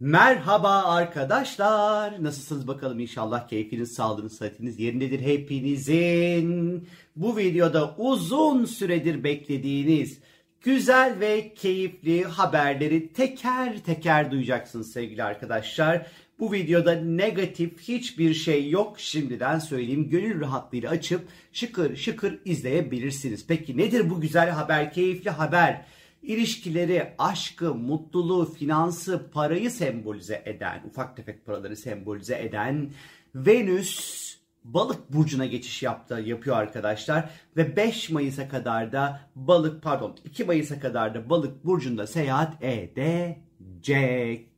Merhaba arkadaşlar. Nasılsınız bakalım inşallah keyfiniz, sağlığınız, sıhhatiniz yerindedir hepinizin. Bu videoda uzun süredir beklediğiniz güzel ve keyifli haberleri teker teker duyacaksınız sevgili arkadaşlar. Bu videoda negatif hiçbir şey yok. Şimdiden söyleyeyim. Gönül rahatlığıyla açıp şıkır şıkır izleyebilirsiniz. Peki nedir bu güzel haber, keyifli haber? İlişkileri, aşkı, mutluluğu, finansı, parayı sembolize eden, ufak tefek paraları sembolize eden Venüs balık burcuna geçiş yaptı, yapıyor arkadaşlar. Ve 5 Mayıs'a kadar da balık pardon 2 Mayıs'a kadar da balık burcunda seyahat edecek.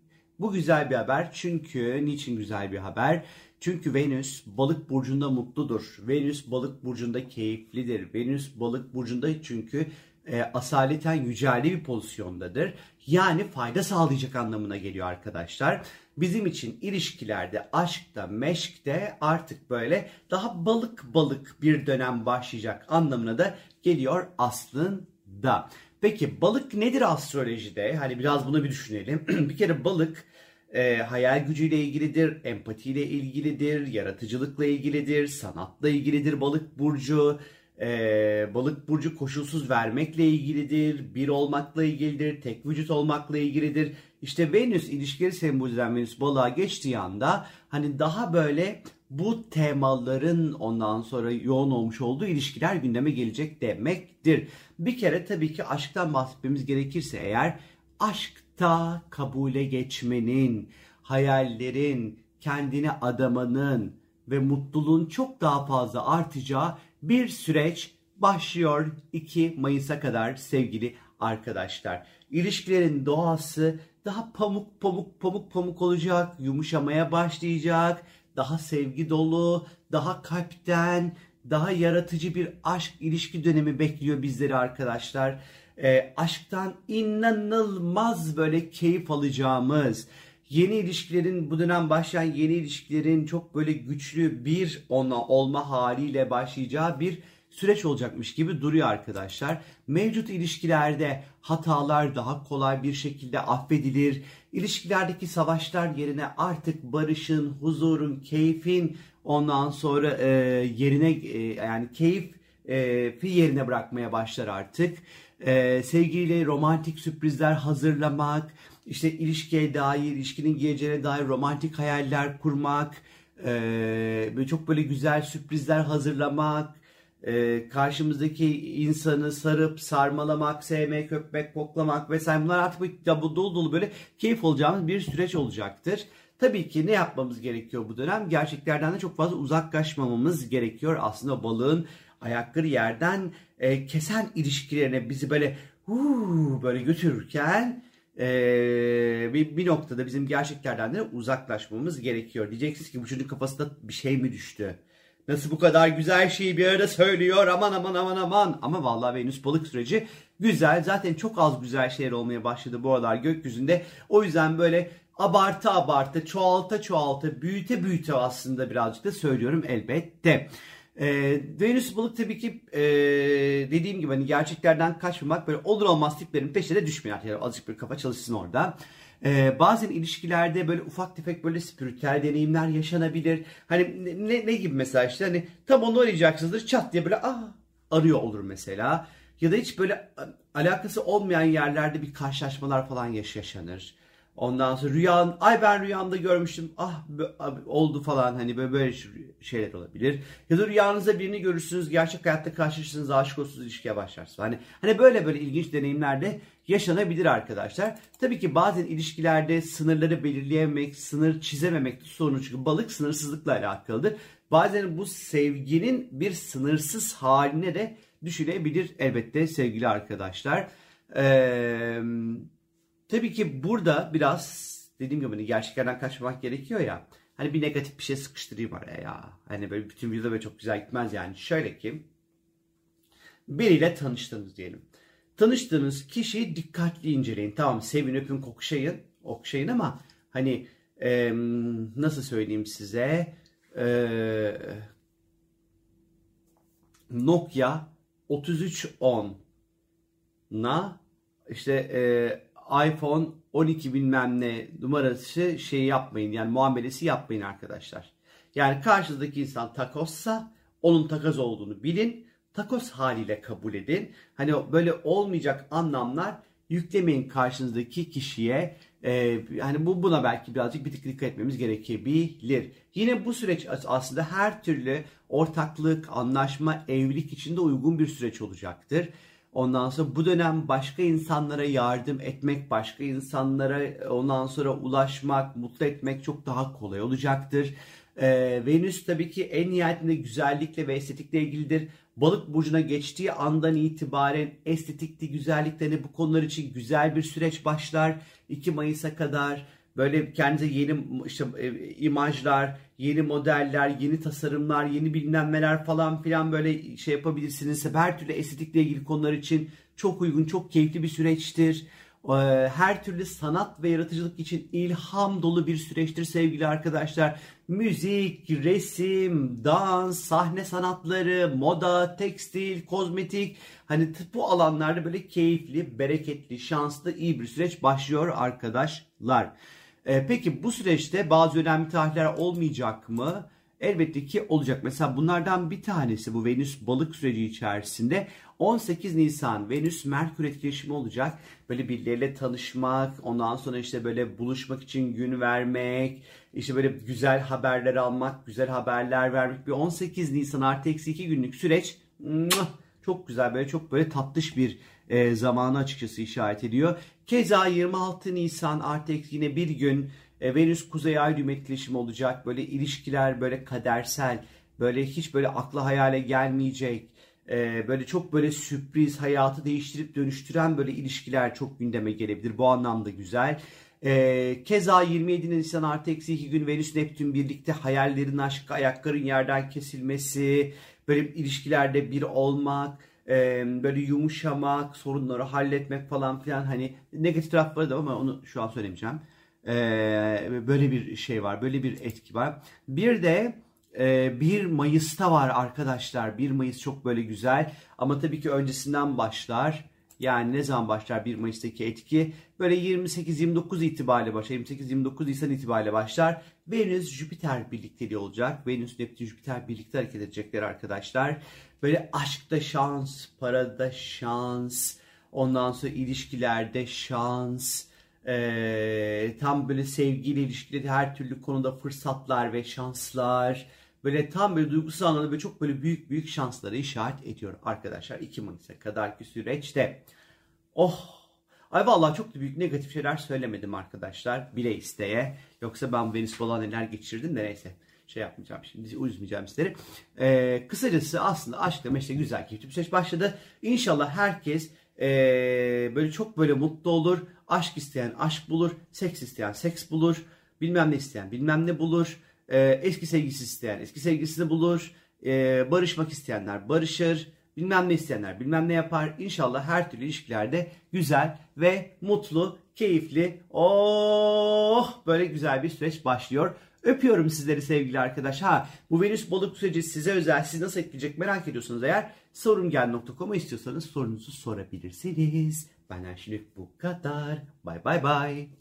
Bu güzel bir haber çünkü niçin güzel bir haber? Çünkü Venüs balık burcunda mutludur. Venüs balık burcunda keyiflidir. Venüs balık burcunda çünkü e, asaleten yücelli bir pozisyondadır. Yani fayda sağlayacak anlamına geliyor arkadaşlar. Bizim için ilişkilerde, aşkta, meşkte artık böyle daha balık balık bir dönem başlayacak anlamına da geliyor aslında. Peki balık nedir astrolojide? Hani biraz bunu bir düşünelim. bir kere balık e, hayal gücüyle ilgilidir, empatiyle ilgilidir, yaratıcılıkla ilgilidir, sanatla ilgilidir balık burcu. E, balık burcu koşulsuz vermekle ilgilidir, bir olmakla ilgilidir, tek vücut olmakla ilgilidir. İşte Venüs ilişkileri sembolize eden Venüs balığa geçtiği anda hani daha böyle bu temaların ondan sonra yoğun olmuş olduğu ilişkiler gündeme gelecek demektir. Bir kere tabii ki aşktan bahsetmemiz gerekirse eğer aşkta kabule geçmenin, hayallerin, kendine adamanın ve mutluluğun çok daha fazla artacağı bir süreç başlıyor 2 Mayıs'a kadar sevgili arkadaşlar. İlişkilerin doğası daha pamuk pamuk pamuk pamuk olacak, yumuşamaya başlayacak, daha sevgi dolu, daha kalpten, daha yaratıcı bir aşk ilişki dönemi bekliyor bizleri arkadaşlar. E, aşktan inanılmaz böyle keyif alacağımız, yeni ilişkilerin bu dönem başlayan yeni ilişkilerin çok böyle güçlü bir ona olma haliyle başlayacağı bir süreç olacakmış gibi duruyor arkadaşlar. Mevcut ilişkilerde hatalar daha kolay bir şekilde affedilir. İlişkilerdeki savaşlar yerine artık barışın, huzurun, keyfin ondan sonra e, yerine e, yani keyif e, yerine bırakmaya başlar artık. E, sevgiyle romantik sürprizler hazırlamak, işte ilişkiye dair, ilişkinin geleceğine dair romantik hayaller kurmak, e, böyle çok böyle güzel sürprizler hazırlamak, e, karşımızdaki insanı sarıp sarmalamak, sevmek, öpmek, koklamak vesaire bunlar artık dolu dolu böyle keyif olacağımız bir süreç olacaktır. Tabii ki ne yapmamız gerekiyor bu dönem? Gerçeklerden de çok fazla uzaklaşmamamız gerekiyor. Aslında balığın ayakları yerden e, kesen ilişkilerine bizi böyle huu, böyle götürürken e, bir, bir noktada bizim gerçeklerden de uzaklaşmamız gerekiyor. Diyeceksiniz ki bu çocuk kafasında bir şey mi düştü? Nasıl bu kadar güzel şeyi bir arada söylüyor aman aman aman aman. Ama vallahi Venüs balık süreci güzel. Zaten çok az güzel şeyler olmaya başladı bu aralar gökyüzünde. O yüzden böyle abartı abartı, çoğalta çoğalta, büyüte büyüte aslında birazcık da söylüyorum elbette. Ee, Venüs balık tabii ki e, dediğim gibi hani gerçeklerden kaçmamak böyle olur olmaz tiplerin peşine düşmeyin. Yani azıcık bir kafa çalışsın orada. Ee, bazen ilişkilerde böyle ufak tefek böyle spiritüel deneyimler yaşanabilir. Hani ne, ne gibi mesela işte hani tam onu arayacaksınızdır çat diye böyle ah arıyor olur mesela. Ya da hiç böyle alakası olmayan yerlerde bir karşılaşmalar falan yaş yaşanır. Ondan sonra rüyan, ay ben rüyamda görmüştüm, ah oldu falan hani böyle, böyle şeyler olabilir. Ya da rüyanızda birini görürsünüz, gerçek hayatta karşılaşırsınız, aşık olursunuz, ilişkiye başlarsınız. Hani, hani böyle böyle ilginç deneyimler de yaşanabilir arkadaşlar. Tabii ki bazen ilişkilerde sınırları belirleyememek, sınır çizememek sorunu çünkü balık sınırsızlıkla alakalıdır. Bazen bu sevginin bir sınırsız haline de düşünebilir elbette sevgili arkadaşlar. Eee tabii ki burada biraz dediğim gibi hani gerçeklerden kaçmamak gerekiyor ya. Hani bir negatif bir şey sıkıştırayım araya ya. Hani böyle bütün video böyle çok güzel gitmez yani. Şöyle ki biriyle tanıştınız diyelim. Tanıştığınız kişiyi dikkatli inceleyin. Tamam sevin öpün kokuşayın, okşayın ama hani e, nasıl söyleyeyim size e, Nokia 3310 na işte e, iPhone 12 bilmem ne numarası şey yapmayın yani muamelesi yapmayın arkadaşlar. Yani karşınızdaki insan takossa onun takoz olduğunu bilin. Takos haliyle kabul edin. Hani böyle olmayacak anlamlar yüklemeyin karşınızdaki kişiye. Ee, hani bu buna belki birazcık bir dikkat etmemiz gerekebilir. Yine bu süreç aslında her türlü ortaklık, anlaşma, evlilik içinde uygun bir süreç olacaktır. Ondan sonra bu dönem başka insanlara yardım etmek, başka insanlara ondan sonra ulaşmak, mutlu etmek çok daha kolay olacaktır. Ee, Venüs tabii ki en nihayetinde güzellikle ve estetikle ilgilidir. Balık burcuna geçtiği andan itibaren estetikli, güzellikte hani bu konular için güzel bir süreç başlar. 2 Mayıs'a kadar böyle kendinize yeni işte e, imajlar, yeni modeller, yeni tasarımlar, yeni bilmem falan filan böyle şey yapabilirsiniz. Her türlü estetikle ilgili konular için çok uygun, çok keyifli bir süreçtir. Ee, her türlü sanat ve yaratıcılık için ilham dolu bir süreçtir sevgili arkadaşlar. Müzik, resim, dans, sahne sanatları, moda, tekstil, kozmetik hani bu alanlarda böyle keyifli, bereketli, şanslı, iyi bir süreç başlıyor arkadaşlar. Ee, peki bu süreçte bazı önemli tarihler olmayacak mı? Elbette ki olacak. Mesela bunlardan bir tanesi bu Venüs balık süreci içerisinde 18 Nisan Venüs Merkür etkileşimi olacak. Böyle birileriyle tanışmak, ondan sonra işte böyle buluşmak için gün vermek, işte böyle güzel haberler almak, güzel haberler vermek. Bir 18 Nisan artı eksi 2 günlük süreç çok güzel böyle çok böyle tatlış bir e, zamanı açıkçası işaret ediyor. Keza 26 Nisan artı eksi yine bir gün e, Venüs Kuzey Ay düğüm etkileşimi olacak. Böyle ilişkiler böyle kadersel, böyle hiç böyle akla hayale gelmeyecek, e, böyle çok böyle sürpriz, hayatı değiştirip dönüştüren böyle ilişkiler çok gündeme gelebilir. Bu anlamda güzel. E, keza 27 Nisan artı eksi 2 gün Venüs Neptün birlikte hayallerin aşkı, ayakların yerden kesilmesi, böyle ilişkilerde bir olmak, e, böyle yumuşamak, sorunları halletmek falan filan hani negatif tarafları da ama onu şu an söylemeyeceğim. Ee, böyle bir şey var. Böyle bir etki var. Bir de 1 e, Mayıs'ta var arkadaşlar. 1 Mayıs çok böyle güzel. Ama tabii ki öncesinden başlar. Yani ne zaman başlar 1 Mayıs'taki etki? Böyle 28-29 itibariyle başlar. 28-29 Nisan itibariyle başlar. Venüs Jüpiter birlikteliği olacak. Venüs Neptün Jüpiter birlikte hareket edecekler arkadaşlar. Böyle aşkta şans, parada şans, ondan sonra ilişkilerde şans, ee, tam böyle sevgiyle ilişkileri her türlü konuda fırsatlar ve şanslar. Böyle tam böyle duygusal anlamda böyle çok böyle büyük büyük şansları işaret ediyor arkadaşlar 2 Mayıs'a kadarki süreçte. Oh Ay vallahi çok da büyük negatif şeyler söylemedim arkadaşlar. Bile isteye. Yoksa ben Venüs falan neler geçirdim de neyse. Şey yapmayacağım şimdi üzmeyeceğim sizleri. Ee, kısacası aslında aşkla meşle güzel keyifli bir süreç başladı. İnşallah herkes ee, böyle çok böyle mutlu olur. Aşk isteyen aşk bulur. Seks isteyen seks bulur. Bilmem ne isteyen bilmem ne bulur. Ee, eski sevgisi isteyen eski sevgisini bulur. Ee, barışmak isteyenler barışır. Bilmem ne isteyenler bilmem ne yapar. İnşallah her türlü ilişkilerde güzel ve mutlu, keyifli, oh böyle güzel bir süreç başlıyor. Öpüyorum sizleri sevgili arkadaş. Ha bu Venüs balık süreci size özel sizi nasıl etkileyecek merak ediyorsanız eğer sorungel.com'a istiyorsanız sorunuzu sorabilirsiniz. Benden şimdi bu kadar. Bye bye bye.